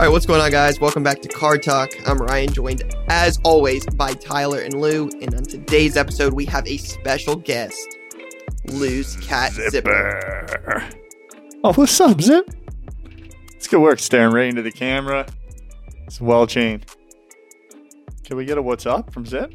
All right, what's going on, guys? Welcome back to Card Talk. I'm Ryan, joined as always by Tyler and Lou. And on today's episode, we have a special guest, Lou's cat Zipper. Oh, what's up, Zip? It's good work staring right into the camera. It's well chained. Can we get a what's up from Zip?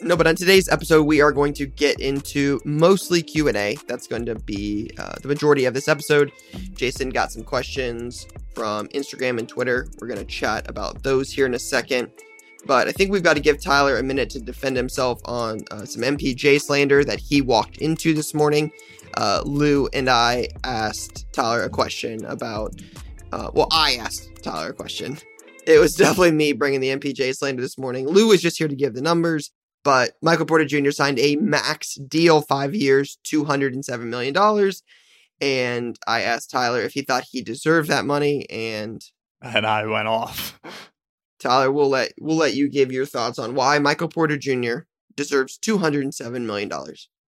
No, but on today's episode, we are going to get into mostly Q and A. That's going to be uh, the majority of this episode. Jason got some questions from Instagram and Twitter. We're going to chat about those here in a second. But I think we've got to give Tyler a minute to defend himself on uh, some MPJ slander that he walked into this morning. Uh, Lou and I asked Tyler a question about. Uh, well, I asked Tyler a question. It was definitely me bringing the MPJ slander this morning. Lou was just here to give the numbers but Michael Porter Jr. signed a max deal, five years, $207 million. And I asked Tyler if he thought he deserved that money. And And I went off. Tyler, we'll let we'll let you give your thoughts on why Michael Porter Jr. deserves $207 million.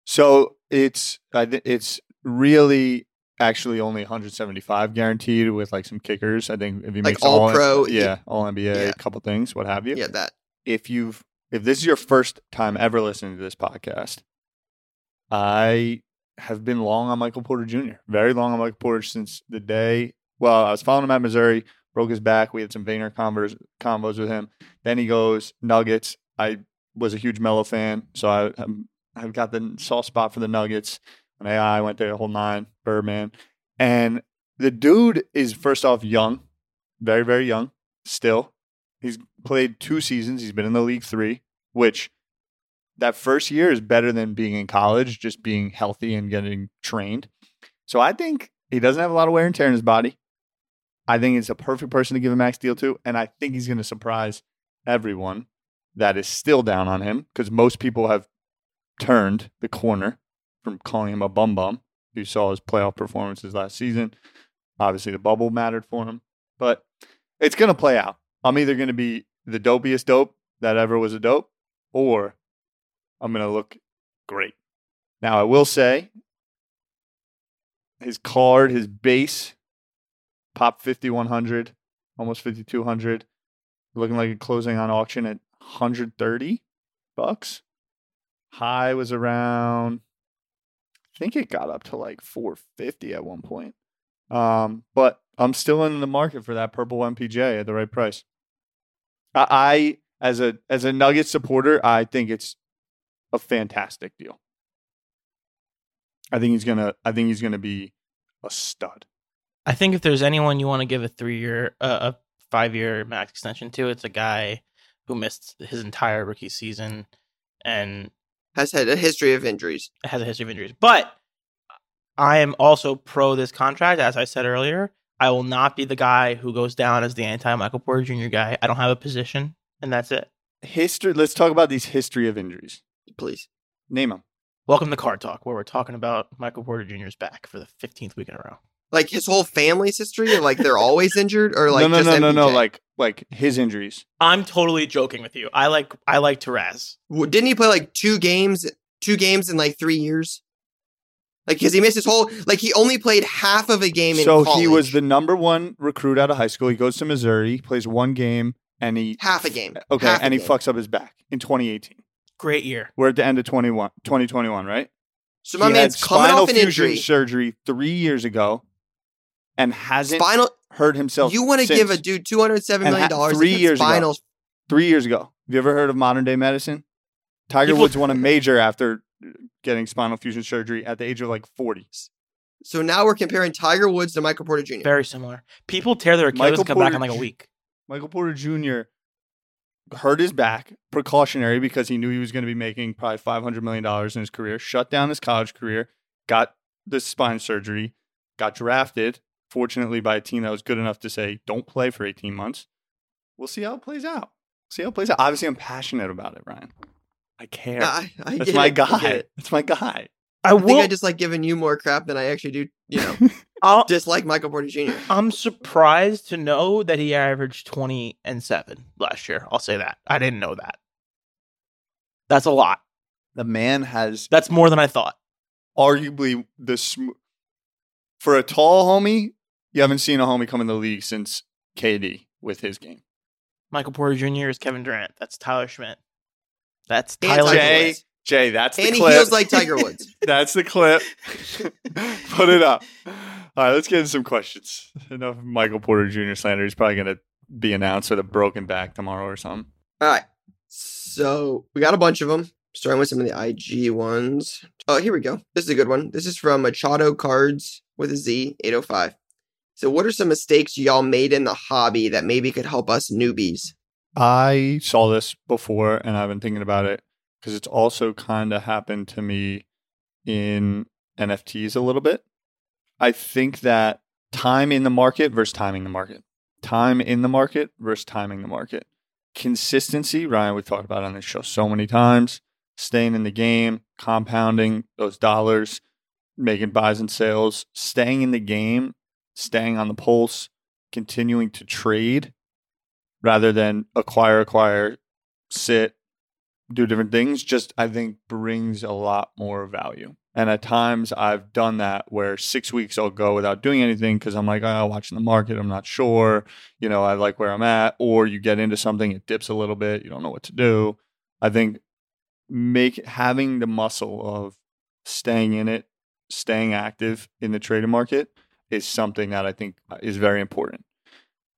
So it's it's really actually only 175 guaranteed with like some kickers. I think if he Like makes all all pro, yeah, all NBA, yeah. a couple things, what have you. Yeah, that. if you've if this is your first time ever listening to this podcast, I have been long on Michael Porter Jr. Very long on Michael Porter since the day. Well, I was following him at Missouri, broke his back. We had some Vayner convers, combos with him. Then he goes Nuggets. I was a huge Melo fan, so I I've got the soft spot for the Nuggets. When AI went there, the whole nine, Birdman, and the dude is first off young, very very young, still. He's played two seasons. He's been in the league three, which that first year is better than being in college, just being healthy and getting trained. So I think he doesn't have a lot of wear and tear in his body. I think it's a perfect person to give a max deal to, and I think he's going to surprise everyone that is still down on him because most people have turned the corner from calling him a bum bum. You saw his playoff performances last season. Obviously, the bubble mattered for him, but it's going to play out. I'm either going to be the dopiest dope that ever was a dope, or I'm going to look great. Now, I will say his card, his base, pop 5100, almost 5200, looking like a closing on auction at 130 bucks. High was around, I think it got up to like 450 at one point. Um, but I'm still in the market for that purple MPJ at the right price. I, I as a as a Nugget supporter, I think it's a fantastic deal. I think he's gonna. I think he's gonna be a stud. I think if there's anyone you want to give a three year, uh, a five year max extension to, it's a guy who missed his entire rookie season and Has had a history of injuries. has a history of injuries. But I am also pro this contract. As I said earlier, I will not be the guy who goes down as the anti Michael Porter Jr. guy. I don't have a position, and that's it. History. Let's talk about these history of injuries. Please. Name them. Welcome to Card Talk, where we're talking about Michael Porter Jr.'s back for the 15th week in a row. Like his whole family's history, like they're always injured, or like no, no, just no, no, no. Like like his injuries. I'm totally joking with you. I like I like Therese. Didn't he play like two games, two games in like three years? Like, because he missed his whole, like he only played half of a game in So college. he was the number one recruit out of high school. He goes to Missouri, plays one game, and he half a game. okay, Half and he game. fucks up his back in 2018. Great year. We're at the end of 21, 2021, right? So my he man's had coming spinal off an fusion injury. surgery three years ago, and hasn't Spinal. hurt himself. You want to give a dude two hundred seven And million ha- dollars three years ago. spinal three years ago. Have you ever heard of modern day medicine? Tiger People- Woods won a major after getting spinal fusion surgery at the age of like 40s. So now we're comparing Tiger Woods to Michael Porter Jr. Very similar. People tear their Achilles Michael and come back in like a week. Michael Porter Jr. hurt his back, precautionary because he knew he was going to be making probably $500 million in his career, shut down his college career, got the spine surgery, got drafted, fortunately by a team that was good enough to say, don't play for 18 months. We'll see how it plays out. See how it plays out. Obviously, I'm passionate about it, Ryan. I care. I, I That's my it, guy. it. That's my guy. I I think. I just like giving you more crap than I actually do. You know, I'll, dislike Michael Porter Jr. I'm surprised to know that he averaged 20 and 7 last year. I'll say that. I didn't know that. That's a lot. The man has That's more than I thought. arguably the sm- for a tall homie. You haven't seen a homie come in the league since KD with his game. Michael Porter Jr. is Kevin Durant. That's Tyler Schmidt. That's And Tyler. Jay, Woods. Jay, that's the And he clip. feels like Tiger Woods. That's the clip. Put it up. All right, let's get into some questions. Enough Michael Porter Jr. slander. He's probably going to be announced with a broken back tomorrow or something. All right. So we got a bunch of them, starting with some of the IG ones. Oh, here we go. This is a good one. This is from Machado Cards with a Z, 805. So, what are some mistakes y'all made in the hobby that maybe could help us newbies? I saw this before and I've been thinking about it because it's also kind of happened to me in NFTs a little bit. I think that time in the market versus timing the market. Time in the market versus timing the market. Consistency, Ryan, we've talked about on this show so many times. Staying in the game, compounding those dollars, making buys and sales, staying in the game, staying on the pulse, continuing to trade rather than acquire, acquire, sit, do different things, just I think brings a lot more value. And at times I've done that where six weeks I'll go without doing anything because I'm like, oh, watching the market, I'm not sure. You know, I like where I'm at. Or you get into something, it dips a little bit, you don't know what to do. I think make having the muscle of staying in it, staying active in the trading market is something that I think uh, is very important.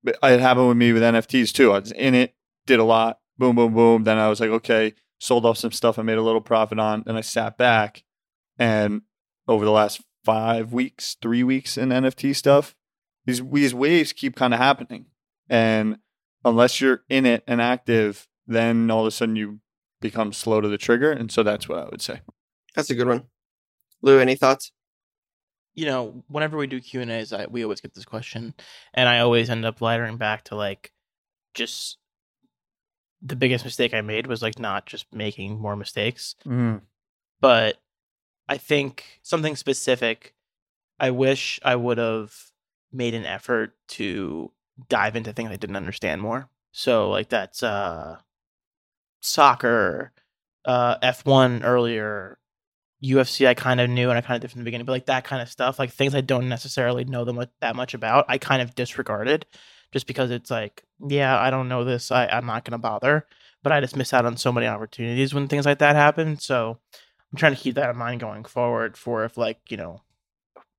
It happened with me with NFTs too. I was in it, did a lot, boom, boom, boom. Then I was like, okay, sold off some stuff I made a little profit on. Then I sat back and over the last five weeks, three weeks in NFT stuff, these these waves keep kind of happening. And unless you're in it and active, then all of a sudden you become slow to the trigger. And so that's what I would say. That's a good one. Lou, any thoughts? You know, whenever we do Q and A's, we always get this question, and I always end up laddering back to like, just the biggest mistake I made was like not just making more mistakes, but I think something specific. I wish I would have made an effort to dive into things I didn't understand more. So like that's uh soccer, uh F1 earlier, UFC I kind of knew and I kind of did from the beginning, but like that kind of stuff, like things I don't necessarily know them that much about, I kind of disregarded just because it's like, yeah, I don't know this, I, I'm not gonna bother. But I just miss out on so many opportunities when things like that happen. So I'm trying to keep that in mind going forward for if like, you know,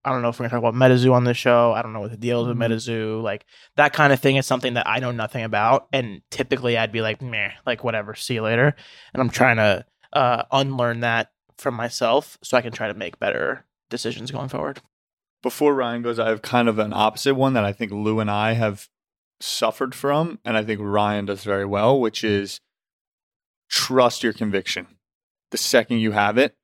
I don't know if we're gonna talk about MetaZoo on this show. I don't know what the deal is with Mhm. MetaZoo. Like that kind of thing is something that I know nothing about. And typically I'd be like, meh, like whatever, see you later. And I'm trying to uh, unlearn that from myself so I can try to make better decisions going forward. Before Ryan goes, I have kind of an opposite one that I think Lou and I have suffered from, and I think Ryan does very well, which is trust your conviction. The second you have it,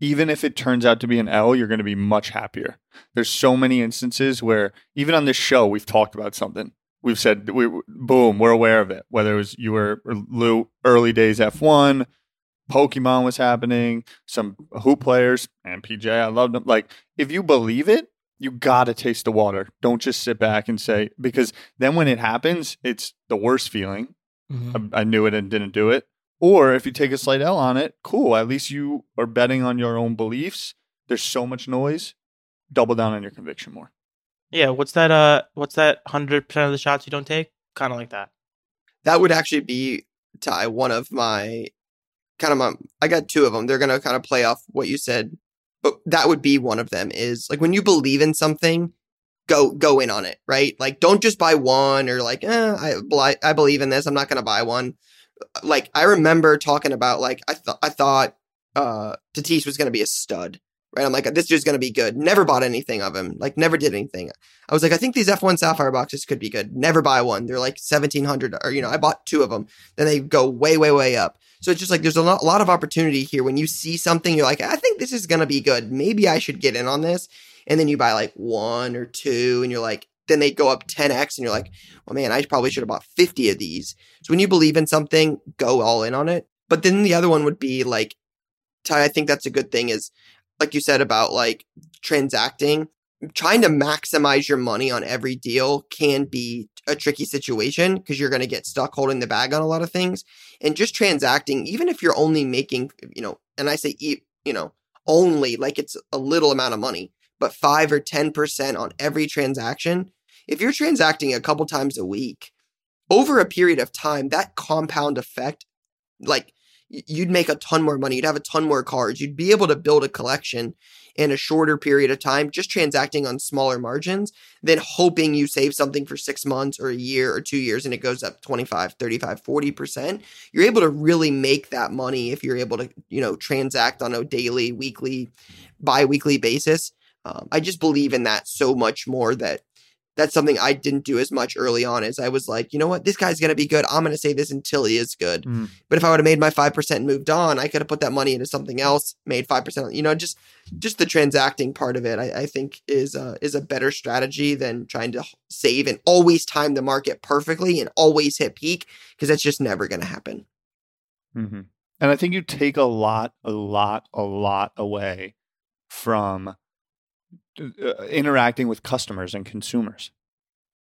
even if it turns out to be an L, you're going to be much happier. There's so many instances where even on this show we've talked about something. We've said we boom, we're aware of it. Whether it was you were Lou early days F1, Pokemon was happening, some hoop players and PJ, I love them. Like if you believe it, you got to taste the water. Don't just sit back and say because then when it happens, it's the worst feeling. I, I knew it and didn't do it. Or if you take a slight L on it, cool. At least you are betting on your own beliefs. There's so much noise. Double down on your conviction more. Yeah, what's that? Uh, what's that? Hundred percent of the shots you don't take, kind of like that. That would actually be Ty one of my kind of my. I got two of them. They're gonna kind of play off what you said, but that would be one of them. Is like when you believe in something, go go in on it, right? Like don't just buy one or like, eh, I I believe in this. I'm not gonna buy one. Like I remember talking about like I thought I thought uh Tatis was gonna be a stud. Right, I'm like, this dude's gonna be good. Never bought anything of him. Like, never did anything. I was like, I think these F1 Sapphire boxes could be good. Never buy one. They're like 1700 or, you know, I bought two of them. Then they go way, way, way up. So it's just like, there's a lot, a lot of opportunity here. When you see something, you're like, I think this is going to be good. Maybe I should get in on this. And then you buy like one or two and you're like, then they go up 10x and you're like, well, man, I probably should have bought 50 of these. So when you believe in something, go all in on it. But then the other one would be like, Ty, I think that's a good thing is like you said about like transacting, trying to maximize your money on every deal can be a tricky situation because you're going to get stuck holding the bag on a lot of things. And just transacting, even if you're only making, you know, and I say, you know, only like it's a little amount of money, but five or 10% on every transaction. If you're transacting a couple times a week over a period of time, that compound effect, like you'd make a ton more money. You'd have a ton more cards. You'd be able to build a collection in a shorter period of time, just transacting on smaller margins than hoping you save something for six months or a year or two years and it goes up 25, 35, 40%. You're able to really make that money if you're able to, you know, transact on a daily, weekly, bi weekly basis. Um, I just believe in that so much more that that's something I didn't do as much early on as I was like, you know what, this guy's gonna be good. I'm gonna say this until he is good. Mm. But if I would have made my five percent and moved on, I could have put that money into something else, made five percent. You know, just just the transacting part of it, I, I think is uh, is a better strategy than trying to save and always time the market perfectly and always hit peak because that's just never gonna happen. Mm-hmm. And I think you take a lot, a lot, a lot away from uh, interacting with customers and consumers.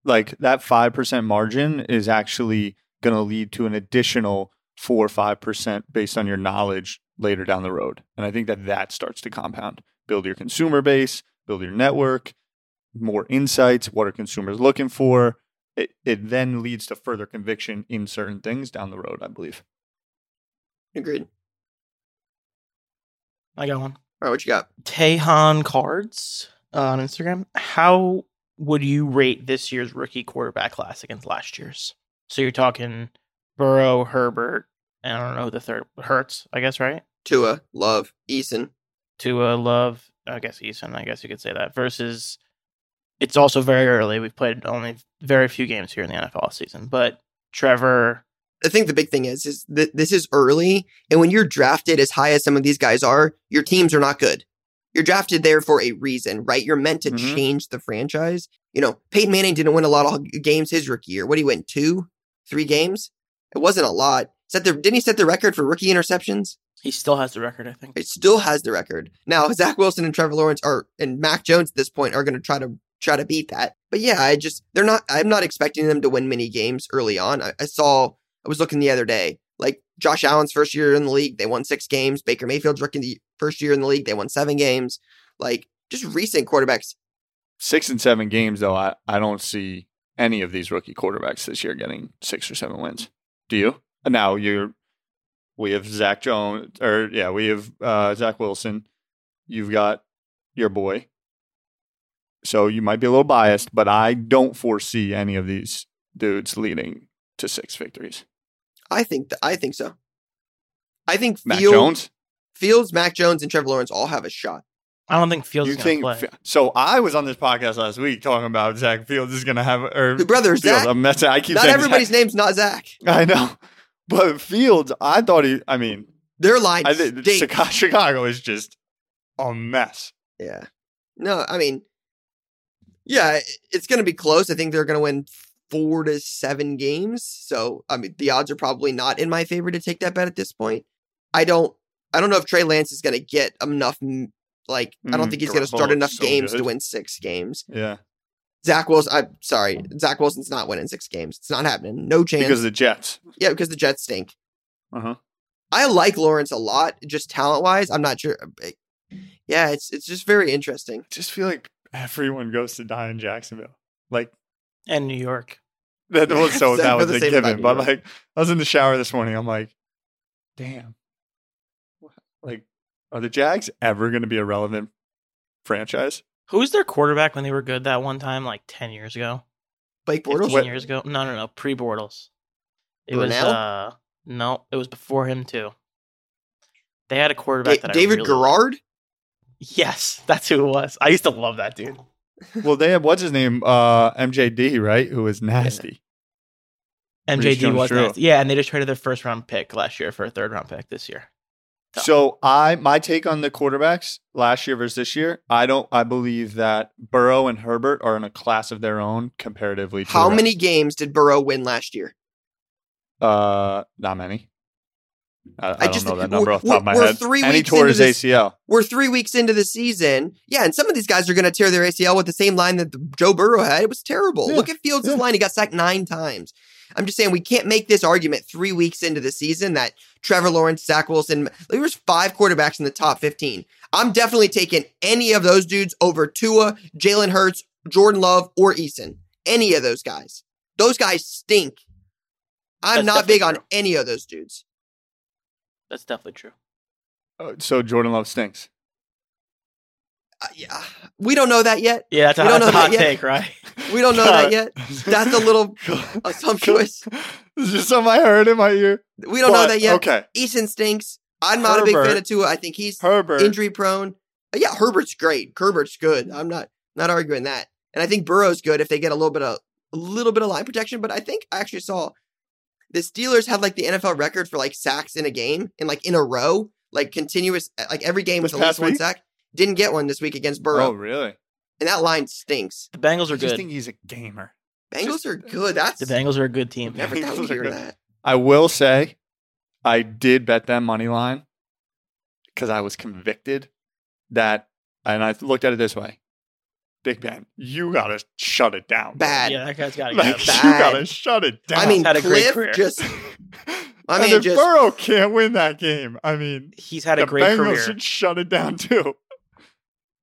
Like that 5% margin is actually going to lead to an additional 4 or 5% based on your knowledge later down the road. And I think that that starts to compound. Build your consumer base, build your network, more insights, what are consumers looking for? It, it then leads to further conviction in certain things down the road, I believe. Agreed. I got one. All right, what you got? Tejan Cards uh, on Instagram. How would you rate this year's rookie quarterback class against last year's? So you're talking Burrow, Herbert, and I don't know the third Hurts, I guess, right? Tua, Love, Eason. Tua, Love, I guess Eason, I guess you could say that. Versus, it's also very early. We've played only very few games here in the NFL season, but Trevor. I think the big thing is is that this is early, and when you're drafted as high as some of these guys are, your teams are not good. You're drafted there for a reason, right? You're meant to Mhm. change the franchise. You know, Peyton Manning didn't win a lot of games his rookie year. What he win? Two, three games? It wasn't a lot. Set the didn't he set the record for rookie interceptions? He still has the record, I think. It still has the record. Now Zach Wilson and Trevor Lawrence are and Mac Jones at this point are going to try to try to beat that. But yeah, I just they're not. I'm not expecting them to win many games early on. I, I saw. I was looking the other day, like Josh Allen's first year in the league, they won six games. Baker Mayfield's rookie the first year in the league, they won seven games. Like just recent quarterbacks. Six and seven games, though, I, I don't see any of these rookie quarterbacks this year getting six or seven wins. Do you? Now you're we have Zach Jones or yeah, we have uh, Zach Wilson. You've got your boy. So you might be a little biased, but I don't foresee any of these dudes leading to six victories. I think th- I think so. I think Mac Jones. Fields, Mac Jones, and Trevor Lawrence all have a shot. I don't think Fields You is going think to play. Fi- so? I was on this podcast last week talking about Zach Fields is going to have or Brother, Fields. Zach. I'm messing. I keep Not saying everybody's Zach. name's not Zach. I know, but Fields. I thought he. I mean, Their line I think. Chicago, Chicago is just a mess. Yeah. No, I mean, yeah, it's going to be close. I think they're going to win four to seven games. So, I mean, the odds are probably not in my favor to take that bet at this point. I don't, I don't know if Trey Lance is going to get enough. m- Like, I don't Mm, think he's going to start enough so games to win six games. Yeah, Zach Wilson, I'm sorry, Zach Wilson's not winning six games. It's not happening. No chance. because of the Jets. yeah, because the Jets stink. Uh huh. I like Lawrence a lot, just talent wise. I'm not sure. but Yeah, it's it's just very interesting. Just feel like everyone goes to die in Jacksonville. Like And New York. that was so that was a given. But like, I was in the shower this morning. I'm like, damn. Like, are the Jags ever going to be a relevant franchise? Who was their quarterback when they were good that one time, like 10 years ago? Blake 15 Bortles. years ago? No, no, no. Pre Bortles. It was, Brunell? uh, no, it was before him, too. They had a quarterback Da- that David I really Garrard. Yes, that's who it was. I used to love that dude. Well, they have what's his name, uh, MJD, right? Who was nasty. MJD was Jones-Drew. nasty. Yeah, and they just traded their first round pick last year for a third round pick this year. Tough. So I my take on the quarterbacks last year versus this year, I don't I believe that Burrow and Herbert are in a class of their own comparatively. How many games did Burrow win last year? Uh, not many. I, I, I don't just- know that number off the top of my we're head. three and he weeks tore into his this- ACL. We're three weeks into the season. Yeah, and some of these guys are going to tear their ACL with the same line that the, Joe Burrow had. It was terrible. Yeah, Look at Fields' yeah. line. He got sacked nine times. I'm just saying we can't make this argument three weeks into the season that Trevor Lawrence, Zach Wilson, there was five quarterbacks in the top 15. I'm definitely taking any of those dudes over Tua, Jalen Hurts, Jordan Love, or Eason. Any of those guys. Those guys stink. I'm That's not definitely big on any of those dudes. That's definitely true. Uh, so Jordan Love stinks. Uh, yeah, we don't know that yet. Yeah, that's a, We don't that's a know that hot yet. take, right? We don't know that yet. That's a little assumptuous. This is just something I heard in my ear. We don't know that yet. Okay, Eason stinks. I'm not a big fan of Tua. I think he's Herbert. injury prone. Yeah, Herbert's great. Herbert's good. I'm not not arguing that. And I think Burrow's good if they get a little bit of a little bit of line protection. But I think I actually saw the Steelers had like the NFL record for like sacks in a game and like in a row, like continuous, like every game This at least past one sack. Didn't get one this week against Burrow, Oh, really? and that line stinks. The Bengals are just good. I think he's a gamer. Bengals Just- are good. That's The Bengals are a good team. never thought Bengals we'd hear that. I will say, I did bet that money line because I was convicted that, and I looked at it this way: Big Ben, you gotta shut it down. Bad. Yeah, that guy's got to Like, get you up. Bad. gotta shut it down. I mean, Had a great career. just I And mean, if just- Burrow can't win that game, I mean, He's had a the great Bengals career. should shut it down too.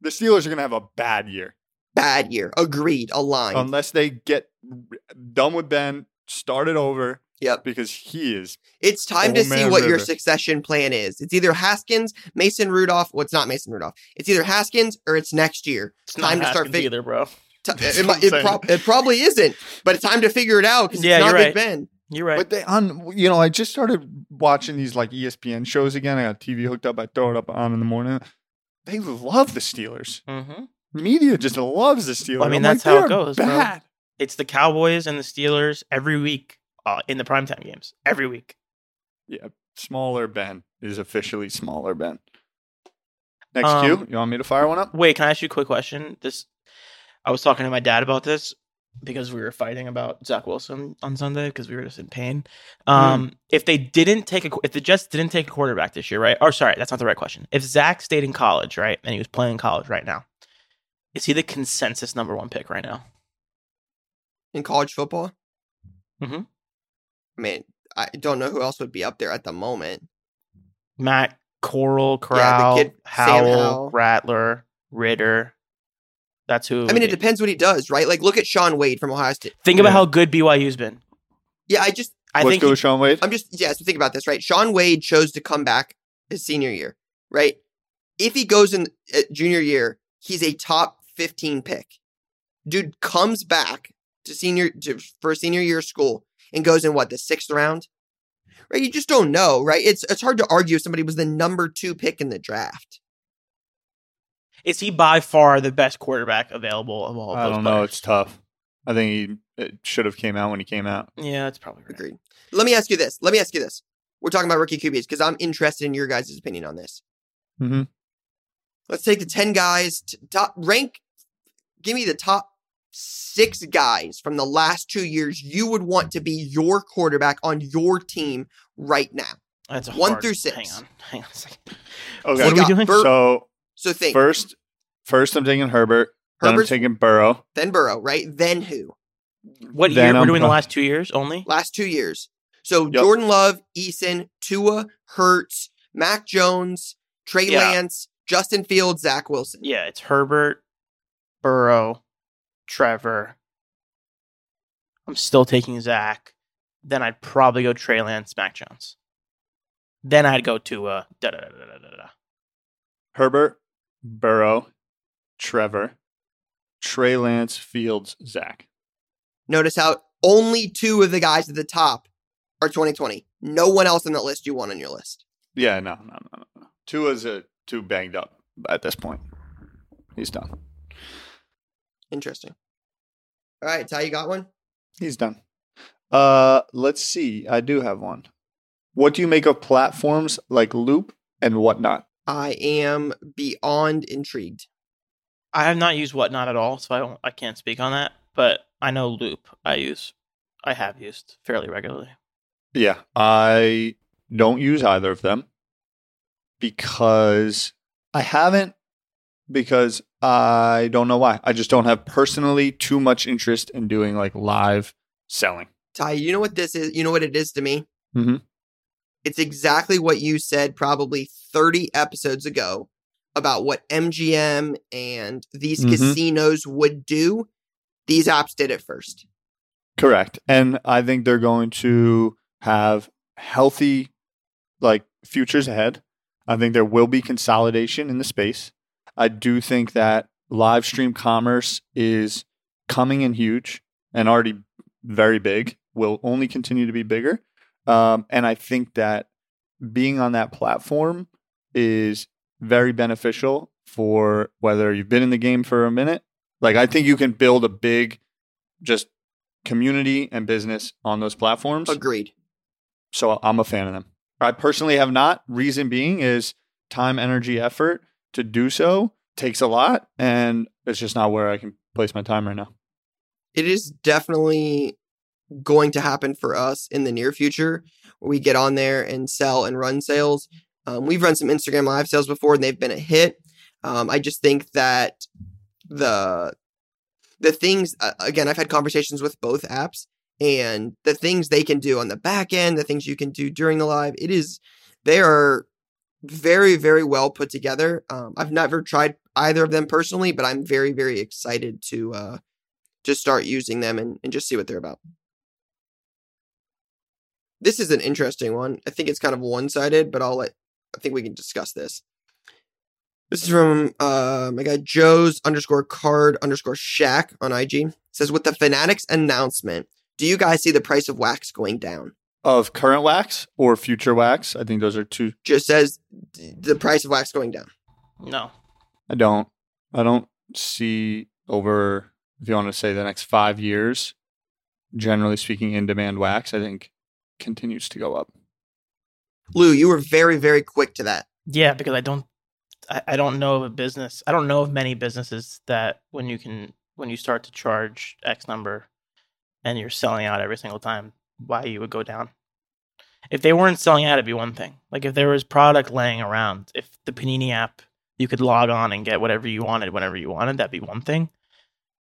The Steelers are gonna have a bad year bad year. Agreed. Aligned. unless they get done with Ben, start it over. Yep. because he is It's time to see man, what your succession plan is. It's either Haskins, Mason Rudolph. Well, it's not Mason Rudolph. It's either Haskins or it's next year. It's not time to start Haskins fig- either, bro. T- That's it, what might- I'm it, saying. prob- it probably isn't, but it's time to figure it out because Yeah, it's not you're Big right. Ben. You're right. But they on you know, I just started watching these like ESPN shows again. I got TV hooked up. I throw it up on in the morning. They love the Steelers. hmm Media just loves the Steelers. I mean, I'm that's like, how it "They are goes, bro." It's the Cowboys and the Steelers every week uh, in the primetime games. Every week. Yeah, smaller Ben is officially smaller Ben. Next Um, Q, you want me to fire one up? Wait, can I ask you a quick question? This, I was talking to my dad about this because we were fighting about Zach Wilson on Sunday because we were just in pain. Um, If they didn't take a, if the Jets didn't take a quarterback this year, right? Or sorry, that's not the right question. If Zach stayed in college, right, and he was playing college right now, is he the consensus number one pick right now? in college football. Mhm. I mean, I don't know who else would be up there at the moment. Matt Corral, Yeah, Corral, kid, Howell, Howell. Rattler, Ridder. That's who. I would mean, it depends what he does, right? Like, look at Shaun Wade from Ohio State. Think about Yeah. how good BYU's been. Yeah, I just, I Let's think go he- with Shaun Wade. I'm just, yeah, so think about this, right? Shaun Wade chose to come back his senior year, right? If he goes in uh, junior year, he's a top 15 pick. Dude comes back to senior to, for a senior year of school and goes in what the sixth round, right? You just don't know, right? It's it's hard to argue if somebody was the number two pick in the draft. Is he by far the best quarterback available of all of I those don't know. It's tough. I think he it should have came out when he came out. Yeah, that's probably right. Agreed. Let me ask you this. Let me ask you this. We're talking about rookie QBs because I'm interested in your guys' opinion on this. Mm-hmm. Let's take the 10 guys, t- top rank, give me the top six guys from the last two years you would want to be your quarterback on your team right now. That's a One hard- through six. Hang on, hang on a second. Okay. What are we doing? Bur- so so think first, first I'm taking Herbert. Then I'm taking Burrow. then Burrow, right? Then who? What Then year? We're doing the last two years only. Last two years. So Yep. Jordan Love, Eason, Tua, Hurts, Mac Jones, Trey Yeah. Lance, Justin Fields, Zach Wilson. Yeah, it's Herbert, Burrow, Trevor. I'm still taking Zach. Then I'd probably go Trey Lance, Mac Jones. Then I'd go to uh, da da da da da da. da. Herbert, Burrow, Trevor, Trey Lance, Fields, Zach. Notice how only two of the guys at the top are 2020. No one else on the list you want on your list. Yeah, no, no, no, no. no. Tua's a too banged up at this point. He's done. Interesting. All right, Ty, you got one? He's done. Uh, let's see. I do have one. What do you make of platforms like Loop and Whatnot? I am beyond intrigued. I have not used Whatnot at all, so I don't I can't speak on that. But I know Loop I use I have used fairly regularly. Yeah, I don't use either of them because I haven't because I don't know why. I just don't have personally too much interest in doing like live selling. Ty, you know what this is? You know what it is to me? Mhm. It's exactly what you said probably 30 episodes ago about what MGM and these Mhm. casinos would do. These apps did it first. Correct. And I think they're going to have healthy like futures ahead. I think there will be consolidation in the space. I do think that live stream commerce is coming in huge and already very big, will only continue to be bigger. Um, and I think that being on that platform is very beneficial for whether you've been in the game for a minute. Like, I think you can build a big, just community and business on those platforms. Agreed. So I'm a fan of them. I personally have not. Reason being is time, energy, effort to do so takes a lot, and it's just not where I can place my time right now. It is definitely going to happen for us in the near future where we get on there and sell and run sales. Um, we've run some Instagram live sales before and they've been a hit. Um, I just think that the the things uh, again, I've had conversations with both apps and the things they can do on the back end, the things you can do during the live, it is they are very very well put together. Um, I've never tried either of them personally, but I'm very very excited to uh, just start using them and, and just see what they're about. This is an interesting one. I think it's kind of one sided, but I'll let I think we can discuss this. This is from uh, my guy Joe's underscore card underscore shack on IG. It says with the Fanatics announcement, do you guys see the price of wax going down? Of current wax or future wax, I think those are two. Just says the price of wax going down. No. I don't. I don't see over. If you want to say the next five years, generally speaking, in demand wax, I think continues to go up. Lou, you were very very quick to that. Yeah, because I don't I, I don't know of a business I don't know of many businesses that when you can when you start to charge X number and you're selling out every single time, why you would go down. If they weren't selling out, it'd be one thing. Like if there was product laying around, if the Panini app you could log on and get whatever you wanted whenever you wanted, that'd be one thing.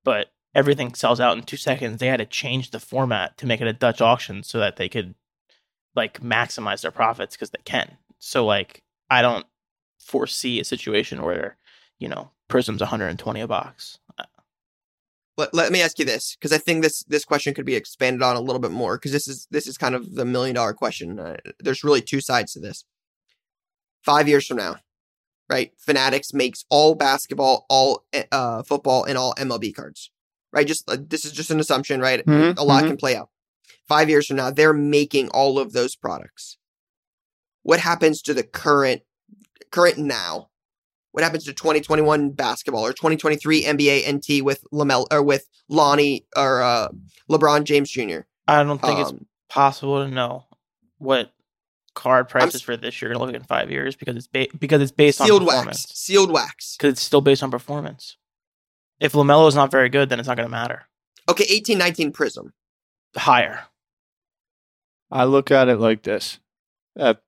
But everything sells out in two seconds. They had to change the format to make it a Dutch auction so that they could like maximize their profits because they can. So like I don't foresee a situation where you know Prism's 120 a box. Uh, Let, let me ask you this because I think this this question could be expanded on a little bit more because this is this is kind of the million dollar question. Uh, there's really two sides to this. Five years from now, right? Fanatics makes all basketball, all uh, football, and all MLB cards, right? Just uh, this is just an assumption, right? Mhm, a lot mhm. can play out. Five years from now, they're making all of those products. What happens to the current current now? What happens to 2021 basketball or 2023 NBA NT with Lamel or with Lonnie or uh, LeBron James Jr.? I don't think it's Um, possible to know what card prices s- for this year are going to look in five years because it's ba- because it's based sealed on wax, performance. sealed wax. Because it's still based on performance. If Lamelo is not very good, then it's not going to matter. Okay, 18, 19 Prism. Higher. I look at it like this: at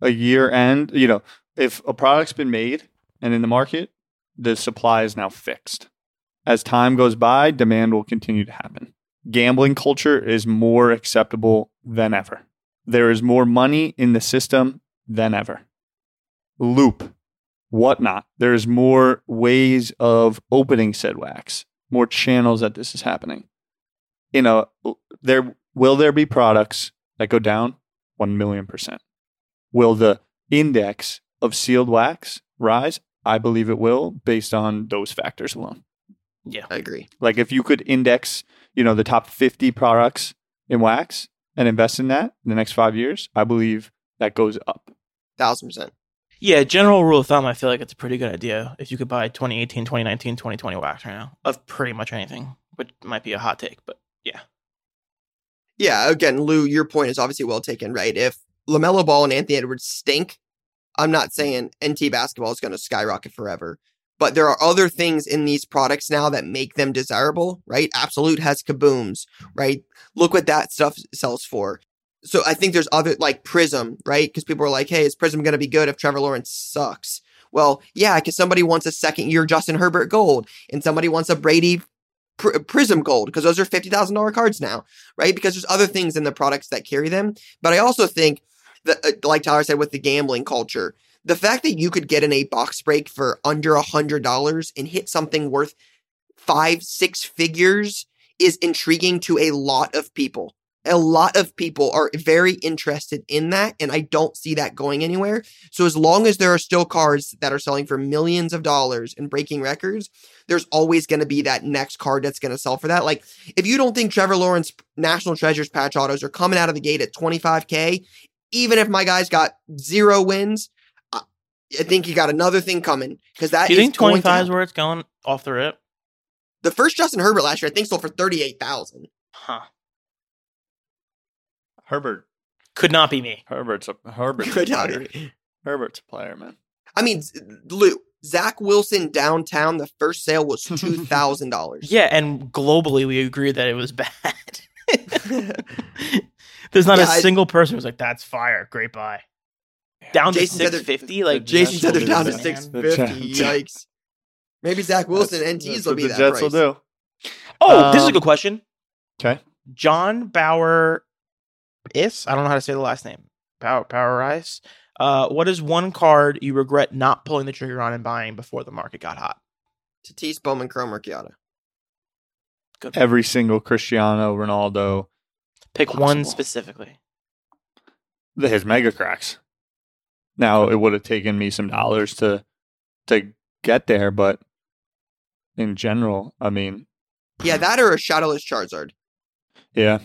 a year end, you know, if a product's been made and in the market, the supply is now fixed. As time goes by, demand will continue to happen. Gambling culture is more acceptable than ever. There is more money in the system than ever. Loop, Whatnot. There's more ways of opening said wax, more channels that this is happening. You know, there will there be products that go down 1 million percent. Will the index of sealed wax rise? I believe it will based on those factors alone. Yeah. I agree. Like if you could index, you know, the top 50 products in wax and invest in that in the next five years, I believe that goes up. Thousand percent. Yeah, general rule of thumb, I feel like it's a pretty good idea if you could buy 2018, 2019, 2020 wax right now of pretty much anything, which might be a hot take, but yeah. Yeah, again, Lou, your point is obviously well taken, right? If LaMelo Ball and Anthony Edwards stink, I'm not mm. saying NT basketball is going to skyrocket forever, but there are other things in these products now that make them desirable, right? Absolute has kabooms, right? Look what that stuff sells for. So I think there's other like Prism, right? Because people are like, hey, is Prism going to be good if Trevor Lawrence sucks? Well, yeah, because somebody wants a second year Justin Herbert gold and somebody wants a Brady pr- Prism gold because those are $50,000 cards now, right? Because there's other things in the products that carry them. But I also think that, uh, like Tyler said, with the gambling culture, the fact that you could get in a box break for under a hundred dollars and hit something worth five, six figures is intriguing to a lot of people. A lot of people are very interested in that, and I don't see that going anywhere. So, as long as there are still cards that are selling for millions of dollars and breaking records, there's always going to be that next card that's going to sell for that. Like, if you don't think Trevor Lawrence National Treasures patch autos are coming out of the gate at 25K, even if my guy's got zero wins, I think you got another thing coming because that Do you think 25 is where it's going off the rip? The first Justin Herbert last year, I think, sold for 38,000. Huh. Herbert. Could not be me. Herbert's a Herbert. a Good player. job. Herbert's a player, man. I mean, Z- Lou, Zach Wilson downtown, the first sale was $2,000. Yeah, and globally we agree that it was bad. There's not Yeah, a I- single person who's like, "That's fire, great buy." Down Jason to said six fifty, like Jason said they're down to 650. Yikes. Maybe Zach Wilson That's- NTs that's will what be the that Jets price. will do. Oh, this is a Um, good question. Okay. John Bauer is I don't know how to say the last name. Power Power Rice. Uh, what is one card you regret not pulling the trigger on and buying before the market got hot? Tatis, Bowman, Chrome, Ricciata. Good. Every single Cristiano Ronaldo, Pick one specifically. the- his Mega Craques. Now it would have taken me some dollars to to get there, but in general, I mean, Yeah, that or a Shadowless Charizard. yeah,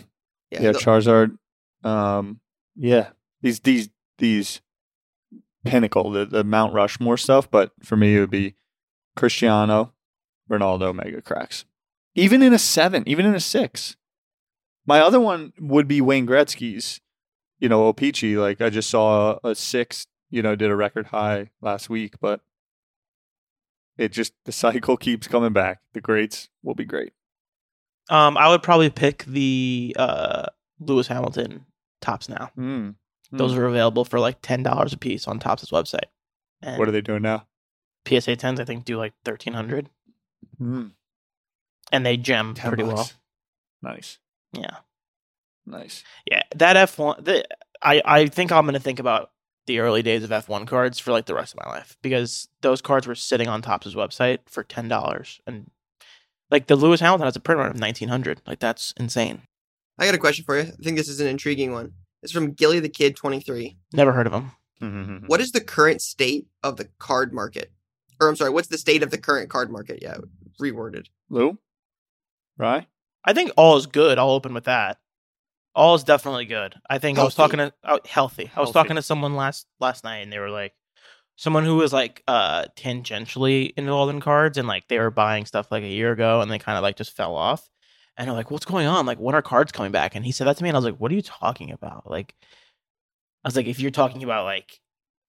Yeah, yeah, the- Charizard. Um, yeah, these these these pinnacle, the the Mount Rushmore stuff. But for me, it would be Cristiano, Ronaldo, Mega Craques. Even in a seven, even in a six. My other one would be Wayne Gretzky's. You know, O-Pee-Chee. Like I just saw a six. You know, did a record high last week, but it just the cycle keeps coming back. The greats will be great. Um, I would probably pick the uh Lewis Hamilton Topps now. Mm. Those are available for like ten dollars a piece on Topps' website. And What are they doing now? PSA tens? I think do like thirteen hundred, Mm. and they gem 10 pretty well. Nice. Yeah, Nice. yeah. That F one, the I I think I'm gonna think about the early days of F one cards for like the rest of my life because those cards were sitting on Topps' website for ten dollars, and like the Lewis Hamilton has a print run of nineteen hundred. Like that's insane. I got a question for you. I think this is an intriguing one. It's from Gilly the Kid 23. Never heard of him. Mm-hmm. What is the current state of the card market? Or I'm sorry, what's the state of the current card market? Yeah, reworded. Lou? Right? I think all is good. I'll open with that. All is definitely good. I think I was talking to oh, healthy. I was talking to someone last last night, and they were like, someone who was like uh tangentially involved in cards, and like they were buying stuff like a year ago, and they kind of like just fell off. And I'm like, "What's going on? Like, when are cards coming back?" And he said that to me, and I was like, "What are you talking about?" Like, I was like, "If you're talking about like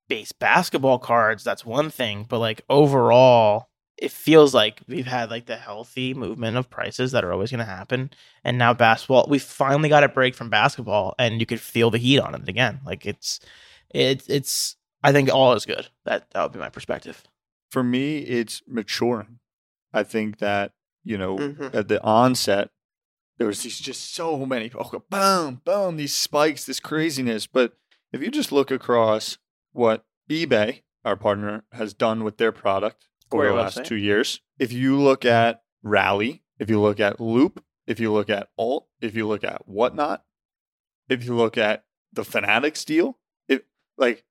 base basketball cards, that's one thing, but like overall." It feels like we've had like the healthy movement of prices that are always going to happen and now basketball we finally got a break from basketball and you could feel the heat on it again like it's it's it's i think all is good that that would be my perspective For me, it's maturing. I think that, you know, Mhm. at the onset, there was these just so many, oh, boom, boom, these spikes, this craziness. But if you just look across what eBay, our partner, has done with their product over the last website. two years, if you look at Rally, if you look at Loop, if you look at Alt, if you look at Whatnot, if you look at the Fanatics deal, it like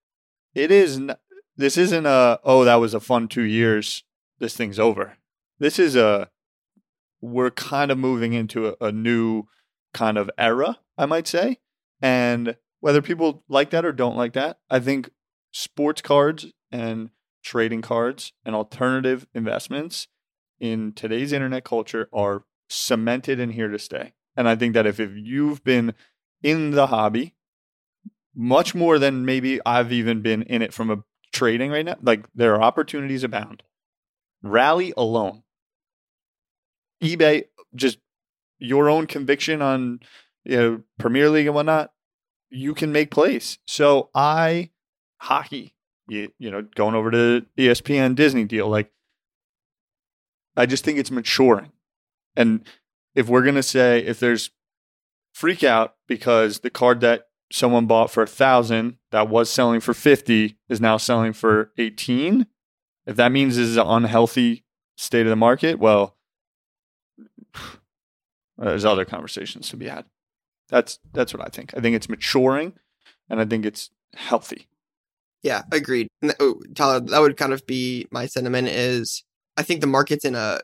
it is. n- This isn't a oh that was a fun two years. This thing's over. This is a we're kind of moving into a, a new kind of era, I might say. And whether people like that or don't like that, I think sports cards and trading cards and alternative investments in today's internet culture are cemented and here to stay. And I think that if, if you've been in the hobby much more than maybe I've even been in it from a trading right now, like there are opportunities abound. Rally alone, eBay, just your own conviction on you know Premier League and whatnot, you can make plays. So I hockey, you, you know, going over to ESPN Disney deal, like I just think it's maturing. And if we're gonna say if there's freak out because the card that someone bought for a thousand that was selling for 50 is now selling for 18 if that means this is an unhealthy state of the market well there's other conversations to be had that's that's what i think i think it's maturing and i think it's healthy Yeah, agreed. Oh, Tyler, that would kind of be my sentiment is I think the market's in a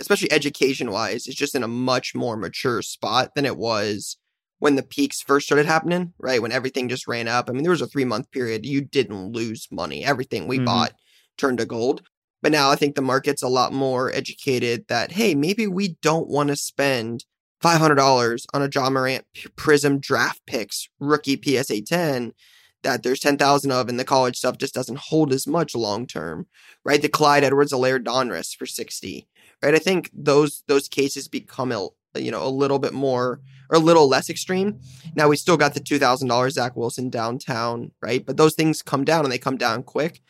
especially education wise, it's just in a much more mature spot than it was when the peaks first started happening, right? When everything just ran up. I mean, there was a three month period, you didn't lose money. Everything we Mhm. bought turned to gold. But now I think the market's a lot more educated that, hey, maybe we don't want to spend $500 on a Ja Morant Prism draft picks rookie PSA 10 that there's 10,000 of and the college stuff just doesn't hold as much long term, right? The Clyde Edwards Helaire Donruss for 60, right? I think those those cases become a you know a little bit more or a little less extreme. Now we still got the $2,000 Zach Wilson downtown, right? But those things come down and they come down quick.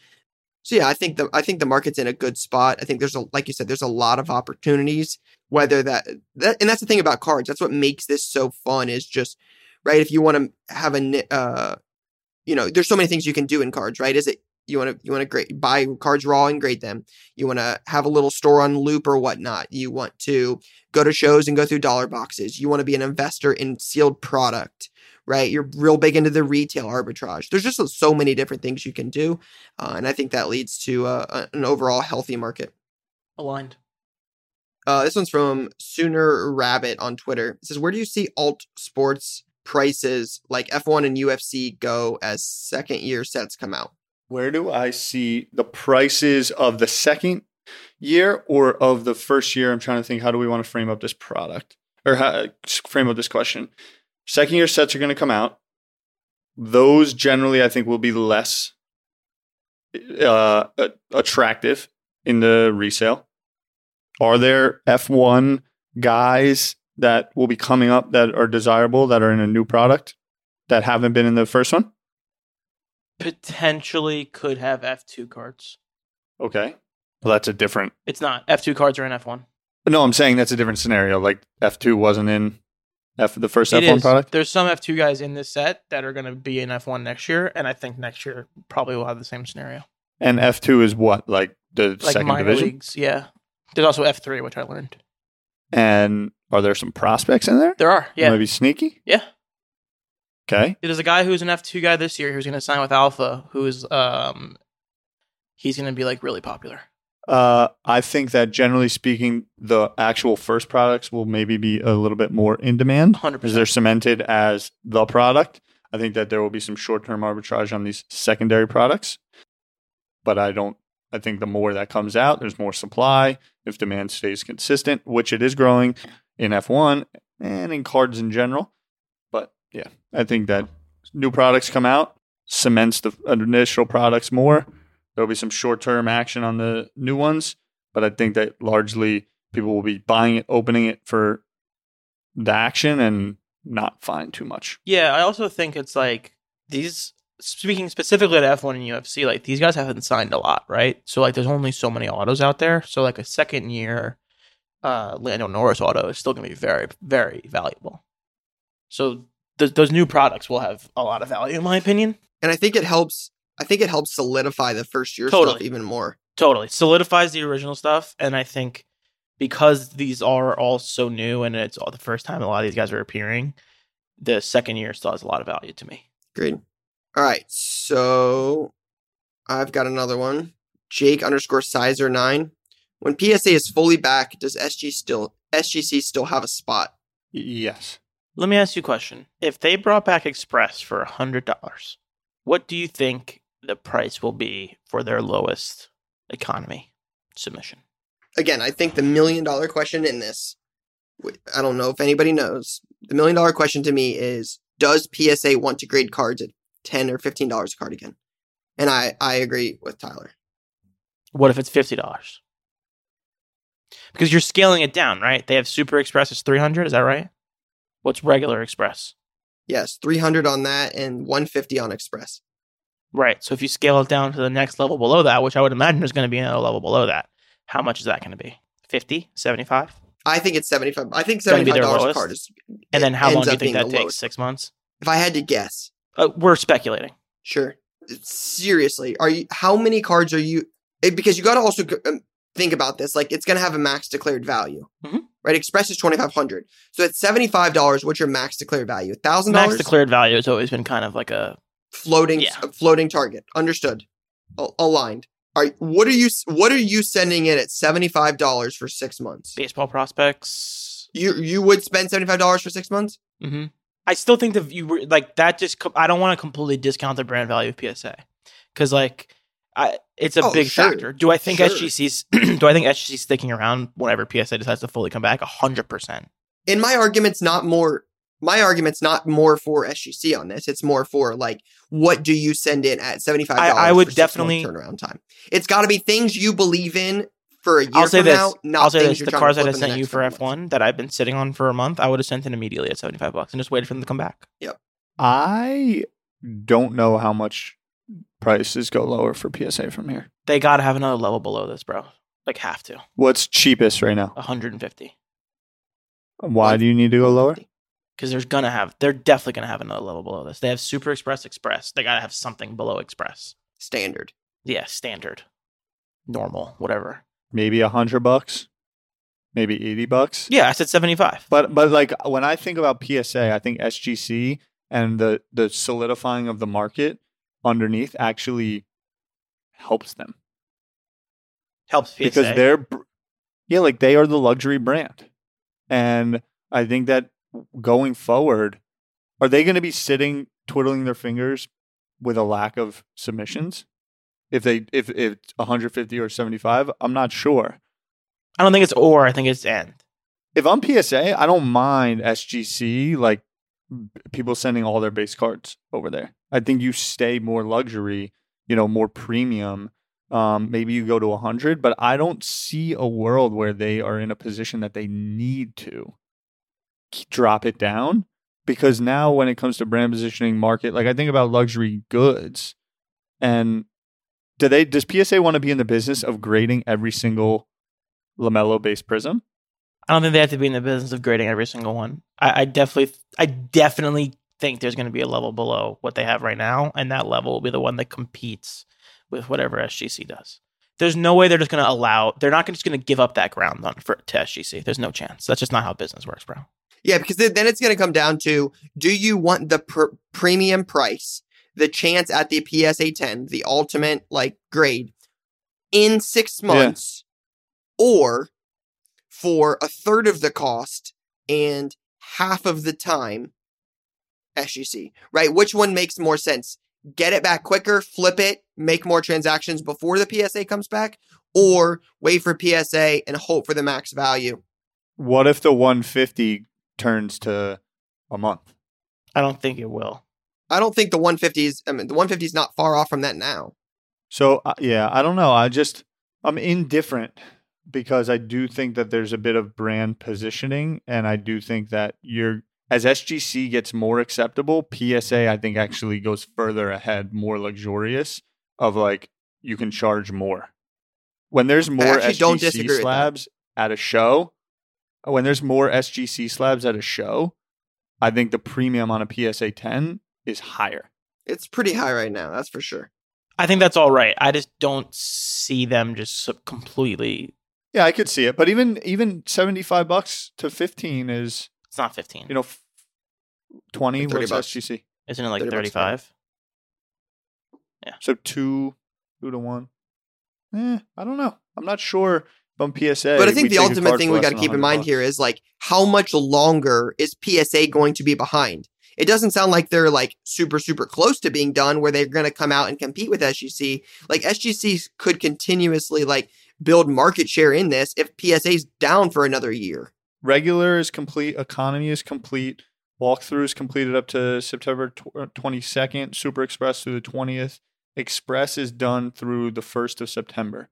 So yeah, I think the I think the market's in a good spot. I think there's a like you said, there's a lot of opportunities. Whether that that and that's the thing about cards. That's what makes this so fun. Is just right. If you want to have a uh, you know, there's so many things you can do in cards. Right? Is it you want to you want to grade buy cards raw and grade them. You want to have a little store on Loupe or whatnot. You want to go to shows and go through dollar boxes. You want to be an investor in sealed product right? You're real big into the retail arbitrage. There's just so many different things you can do, uh, and I think that leads to uh, an overall healthy market. Aligned. Uh, this one's from Sooner Rabbit on Twitter. It says, "Where do you see alt sports prices like F1 and UFC go as second year sets come out?" Where do I see the prices of the second year or of the first year? I'm trying to think. How do we want to frame up this product or how, frame up this question? Second year sets are going to come out. Those generally, I think, will be less uh, attractive in the resale. Are there F1 guys that will be coming up that are desirable that are in a new product that haven't been in the first one? Potentially could have F2 cards. Okay. Well, that's a different. It's not. F2 cards are in F1. No, I'm saying that's a different scenario. Like F2 wasn't in F the first It F1 is. product. There's some F2 guys in this set that are going to be in F1 next year, and I think next year probably will have the same scenario. And F2 is what? Like the Like second minor division? leagues, yeah. There's also F3, which I learned. And are there some prospects in there? There are, yeah, Maybe sneaky? yeah. Okay. There's a guy who's an F2 guy this year who's going to sign with Alpha, who's um, he's going to be like really popular. Uh, I think that generally speaking, the actual first products will maybe be a little bit more in demand Hundred because they're cemented as the product. I think that there will be some short term arbitrage on these secondary products, but I don't. I think the more that comes out, there's more supply. If demand stays consistent, which it is growing in F1 and in cards in general, but yeah, I think that new products come out cements the initial products more. There'll be some short term action on the new ones, but I think that largely people will be buying it, opening it for the action and not find too much. Yeah, I also think it's like these. Speaking specifically at F1 and UFC, like these guys haven't signed a lot, right? So like, there's only so many autos out there. So like a second year, uh, Lando Norris auto is still going to be very, very valuable. So th- those new products will have a lot of value, in my opinion. And I think it helps. I think it helps solidify the first year stuff even more. Totally solidifies the original stuff, and I think because these are all so new and it's all the first time a lot of these guys are appearing, the second year still has a lot of value to me. Great. All right, so I've got another one. Jake underscore Sizer nine. When PSA is fully back, does SG still SGC still have a spot? Yes. Let me ask you a question. If they brought back Express for a $100, what do you think the price will be for their lowest economy submission? Again, I think the million dollar question in this, I don't know if anybody knows. The million dollar question to me is: Does PSA want to grade cards at ten or fifteen dollars a card again? And I I agree with Tyler. What if it's fifty dollars? Because you're scaling it down, right? They have Super Express is three hundred. Is that right? What's regular Express? Yes, 300 on that and 150 on Express. Right. So if you scale it down to the next level below that, which I would imagine is going to be another level below that, how much is that going to be? 50, 75? I think it's 75. I think Gonna be their $75 a card is And then how long do you think that takes? lowest. Six months? If I had to guess. Uh, we're speculating. Sure. Seriously, are you how many cards are you it, because you got to also um, think about this like it's going to have a max declared value. Mhm. Right? Express is 2500. So at $75, what's your max declared value? $1000? Max declared value has always been kind of like a floating Yeah. floating target. Understood. Aligned. Are what are you what are you sending in at seventy five dollars for six months? baseball prospects. You you would spend seventy five dollars for six months? hmm I still think that you were like that. Just I don't want to completely discount the brand value of PSA because like I it's a Oh, big sure. factor. Do I think Sure. SGC's do I think SGC's sticking around whenever PSA decides to fully come back? hundred percent. And my argument's not more. My argument's not more for SGC on this. It's more for like, what do you send in at seventy five dollars? I- I would definitely- turnaround time. It's got to be things you believe in for a year I'll say from this. now. Not I'll say this: the cars that I flip in the sent you for F one that I've been sitting on for a month, I would have sent in immediately at seventy five bucks and just waited for them to come back. Yep. I don't know how much prices go lower for PSA from here. They got to have another level below this, bro. Like have to What's cheapest right now? hundred and fifty Why do you need to go lower? Because there's gonna have they're definitely gonna have another level below this. They have Super Express Express. They gotta have something below Express. Standard. Yeah, standard, normal, whatever. Maybe a hundred bucks, maybe eighty bucks. Yeah, I said seventy five. But but like when I think about PSA, I think SGC and the the solidifying of the market underneath actually helps them helps PSA because they're yeah like they are the luxury brand, and I think that going forward, are they going to be sitting twiddling their fingers with a lack of submissions? If they if if it's 150 or 75, I'm not sure. I don't think it's or. I think it's and. if I'm PSA, I don't mind SGC like people sending all their base cards over there. I think you stay more luxury, you know, more premium. Um, maybe you go to 100, but I don't see a world where they are in a position that they need to drop it down because now when it comes to brand positioning market, like I think about luxury goods and do they does PSA want to be in the business of grading every single LaMelo based prism? I don't think they have to be in the business of grading every single one. I, I definitely, I definitely think there's going to be a level below what they have right now, and that level will be the one that competes with whatever SGC does. There's no way they're just going to allow. They're not just going to give up that ground on for to SGC. There's no chance. That's just not how business works, bro. Yeah, because then it's going to come down to do you want the pr- premium price, the chance at the PSA 10, the ultimate like grade in six months, or for a third of the cost and half of the time SGC, right? Which one makes more sense? Get it back quicker, flip it, make more transactions before the PSA comes back, or wait for PSA and hope for the max value. What if the 150 turns to a month? I don't think it will. I don't think the 150s, I mean, the 150 is not far off from that now. So uh, yeah, I don't know. I just I'm indifferent because I do think that there's a bit of brand positioning, and I do think that you're as SGC gets more acceptable, PSA I think actually goes further ahead, more luxurious of like you can charge more. When there's more actually don't SGC disagree slabs at a show, when there's more SGC slabs at a show, I think the premium on a PSA 10 is higher. It's pretty high right now, that's for sure. I think that's all right. I just don't see them just completely. Yeah, I could see it, but even even seventy five bucks to fifteen is It's not 15. you know f- twenty. Like What's bucks. SGC? Isn't it like 30 bucks, 35? So two, two to one. Eh, I don't know. I'm not sure. I'm PSA, but I think the ultimate thing we got to keep in mind bucks. here is like, how much longer is PSA going to be behind? It doesn't sound like they're like super, super close to being done where they're going to come out and compete with SGC. Like, SGC could continuously like build market share in this if PSA's down for another year. Regular is complete. Economy is complete. Walkthrough is completed up to September uh, twenty second. Super Express through the twentieth. Express is done through the 1st of September.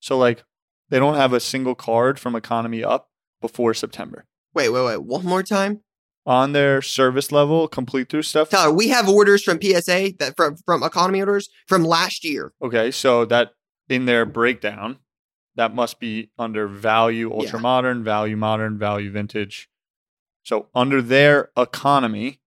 So, like, they don't have a single card from economy up before September. Wait, wait, wait. One more time. On their service level, complete through stuff. Tyler, we have orders from PSA that from from economy orders from last year. Okay, so that in their breakdown, that must be under value ultra Yeah. modern, value modern, value vintage. So under their economy,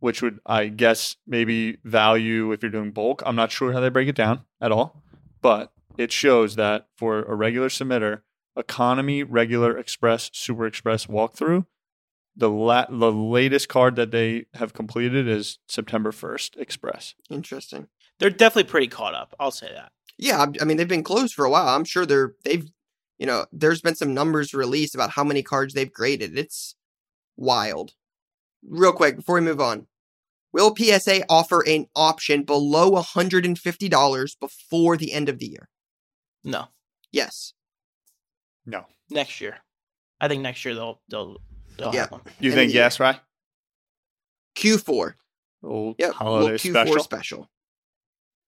which would I guess maybe value if you're doing bulk. I'm not sure how they break it down at all, but it shows that for a regular submitter, economy, regular, express, super express walkthrough, the la- the latest card that they have completed is September 1st express. Interesting. They're definitely pretty caught up. I'll say that. Yeah, I- I mean they've been closed for a while. I'm sure they're they've you know there's been some numbers released about how many cards they've graded. It's wild. Real quick before we move on, will PSA offer an option below $150 before the end of the year? No, Yes. No. next year. I think next year they'll they'll they'll Yeah. have one. You End think the year. yes, right? Q4. Oh, Yep. holiday Q4 special. special.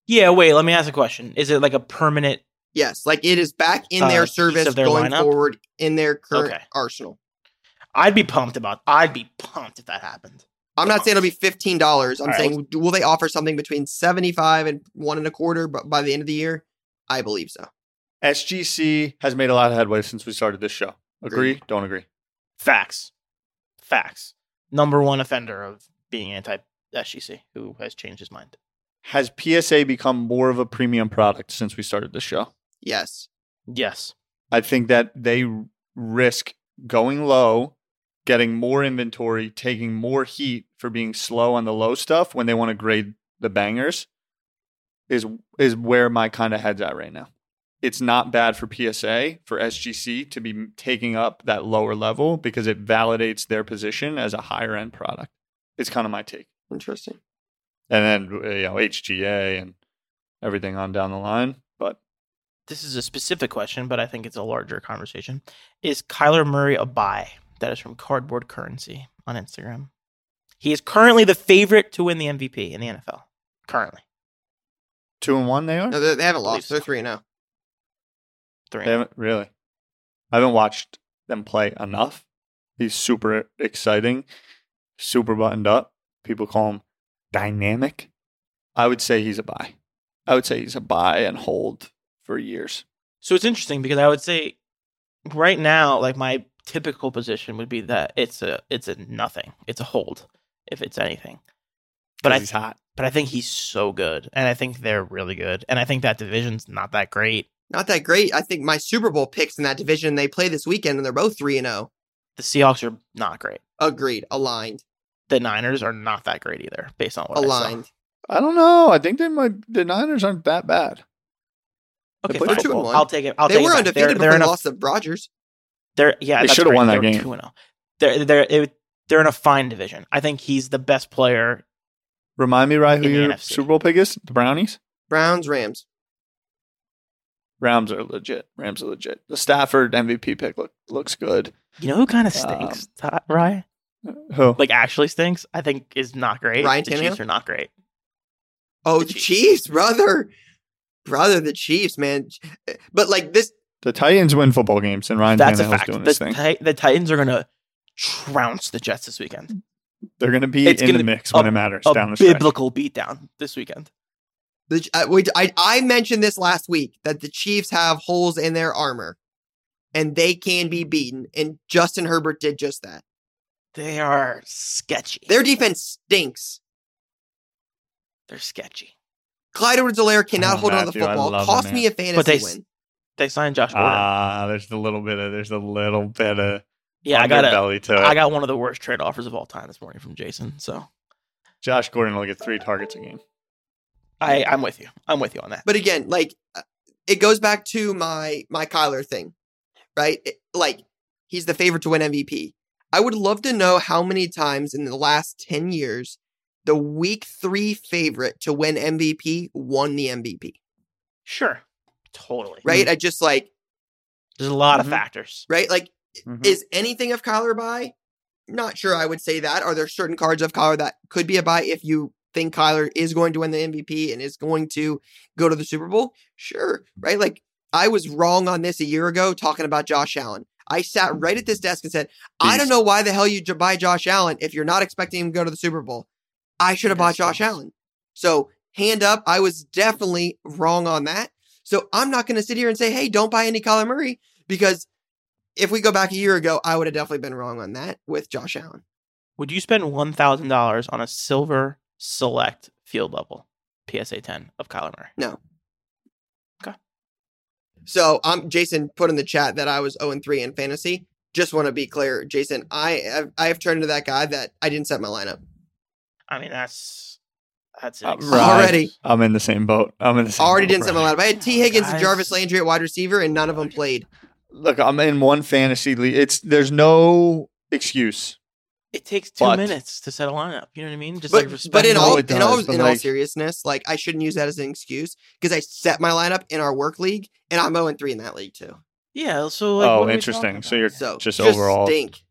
Yeah, wait. Let me ask a question. Is it like a permanent? Yes, like it is back in Uh, their piece service their going lineup? forward in their current Okay. arsenal. I'd be pumped about. I'd be pumped if that happened. I'm not saying it'll be fifteen dollars. I'm All right, saying will they offer something between seventy five and one and a quarter? But by the end of the year, I believe so. SGC has made a lot of headway since we started this show. Agree? Agreed. Don't agree? Facts. Facts. Number one offender of being anti SGC who has changed his mind. Has PSA become more of a premium product since we started this show? Yes. Yes. I think that they risk going low, getting more inventory, taking more heat for being slow on the low stuff when they want to grade the bangers. Is is where my kind of head's at right now. It's not bad for PSA for SGC to be taking up that lower level because it validates their position as a higher end product. It's kind of my take. Interesting. and then uh, you know HGA and everything on down the line. But This is a specific question, but I think it's a larger conversation. Is Kyler Murray a buy? That is from Cardboard Currency on Instagram. He is currently the favorite to win the MVP in the NFL. Currently. two and one they are. No, they, they haven't lost. They're three and oh. zero. Three. They haven't really. I haven't watched them play enough. He's super exciting, super buttoned up. People call him dynamic. I would say he's a buy. I would say he's a buy and hold for years. So it's interesting because I would say right now, like my typical position would be that it's a it's a nothing. It's a hold if it's anything. But I he's hot. but I think he's so good, and I think they're really good, and I think that division's not that great. Not that great. I think my Super Bowl picks in that division they play this weekend, and they're both three and zero. The Seahawks are not great. Agreed. Aligned. The Niners are not that great either, based on what I Aligned. I don't know. I think they might. The Niners aren't that bad. saw. They Okay, play fine. two and one. I'll take it. I'll they take were it undefeated They're, before they're they in a, lost to Rodgers. they're yeah. They should've right. won that They were game. Two and zero. They're they're it, they're in a fine division. I think he's the best player. Remind me, right? Who your NFC. Super Bowl pick is? The Brownies. Browns, Rams. Rams are legit. Rams are legit. The Stafford MVP pick look, looks good. You know who kind of Um, stinks, Ty- Ryan? Who? Like actually stinks. I think is not great. Ryan the Tannehill? Chiefs are not great. Oh, The the Chiefs. Chiefs, brother. Brother, the Chiefs, man. But like this, the Titans win football games, and Ryan That's a Tannehill's fact. doing The, his thing. Ti- the Titans are gonna trounce the Jets this weekend. They're going to be It's in gonna the be mix when it matters A down the stretch. biblical beatdown this weekend. The I, wait, I I mentioned this last week that the Chiefs have holes in their armor, and they can be beaten. And Justin Herbert did just that. They are sketchy. Their defense stinks. They're sketchy. Clyde Edwards-Helaire cannot Oh, hold on to the Matthew, I football. Cost him, me a fantasy But they win. They signed Josh Gordon. Ah, there's a little bit of there's a little bit of yeah, I got a, underbelly to it. I got one of the worst trade offers of all time this morning from Jason. So Josh Gordon will get three targets a game. I I'm with you. I'm with you on that. But again, like uh, it goes back to my my Kyler thing, right? It- like he's the favorite to win MVP. I would love to know how many times in the last 10 years the week 3 favorite to win MVP won the MVP, Sure, totally. right? I just like, There's a lot Mhm. of factors. right? Like Mhm. is anything of Kyler by? Not sure I would say that. Are there certain cards of Kyler that could be a buy if you think Kyler is going to win the MVP and is going to go to the Super Bowl? Sure, right? Like I was wrong on this a year ago talking about Josh Allen. I sat right at this desk and said, I don't know why the hell you buy Josh Allen if you're not expecting him to go to the Super Bowl. I should have bought Josh Allen. So, hand up, I was definitely wrong on that. So, I'm not going to sit here and say, hey, don't buy any Kyler Murray because if we go back a year ago, I would have definitely been wrong on that with Josh Allen. Would you spend one thousand dollars on a silver select field level PSA ten of Kyler Murray? No. Okay. So, um, Jason put in the chat that I was 0 and 3 in fantasy. Just want to be clear, Jason, I have, I have turned into that guy that I didn't set my lineup. I mean, that's that's Uh, it. right. Already. I'm in the same boat. I'm in the same Already boat, didn't set my lineup. I had Tee Higgins and Jarvis Landry at wide receiver, and none of them played. Look, I'm in one fantasy league. It's there's no excuse. It takes two But- minutes to set a lineup. You know what I mean? Just But, like but respect in all it in all but in all seriousness, like I shouldn't use that as an excuse because I set my lineup in our work league, and I'm 0 and 3 in that league too. yeah. So like, oh, what interesting. So you're So just, overall stink.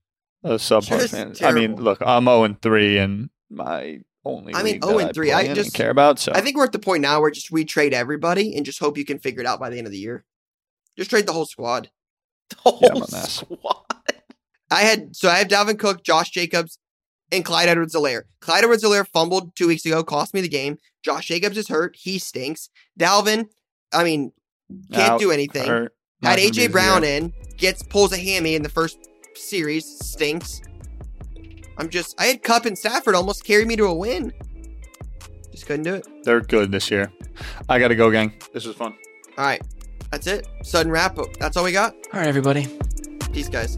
a subpar fan. I mean, look, I'm 0 and 3 and my only. I mean, league 0 and 3, I play in and just- care about. So I think we're at the point now where just we trade everybody and just hope you can figure it out by the end of the year. Just trade the whole squad. the whole Yeah, I'm a mess. squad. I had so I have Dalvin Cook, Josh Jacobs, and Clyde Edwards Helaire. Clyde Edwards Helaire fumbled two weeks ago, cost me the game. Josh Jacobs is hurt. He stinks. Dalvin, I mean, can't Out, do anything. hurt, Had AJ Brown year. in, gets pulls a hammy in the first series, stinks. I'm just I had Kupp and Stafford almost carry me to a win. Just couldn't do it. They're good this year. I got to go, gang. This was fun. All right. That's it. Sudden wrap. up. That's all we got. All right, everybody. Peace, guys.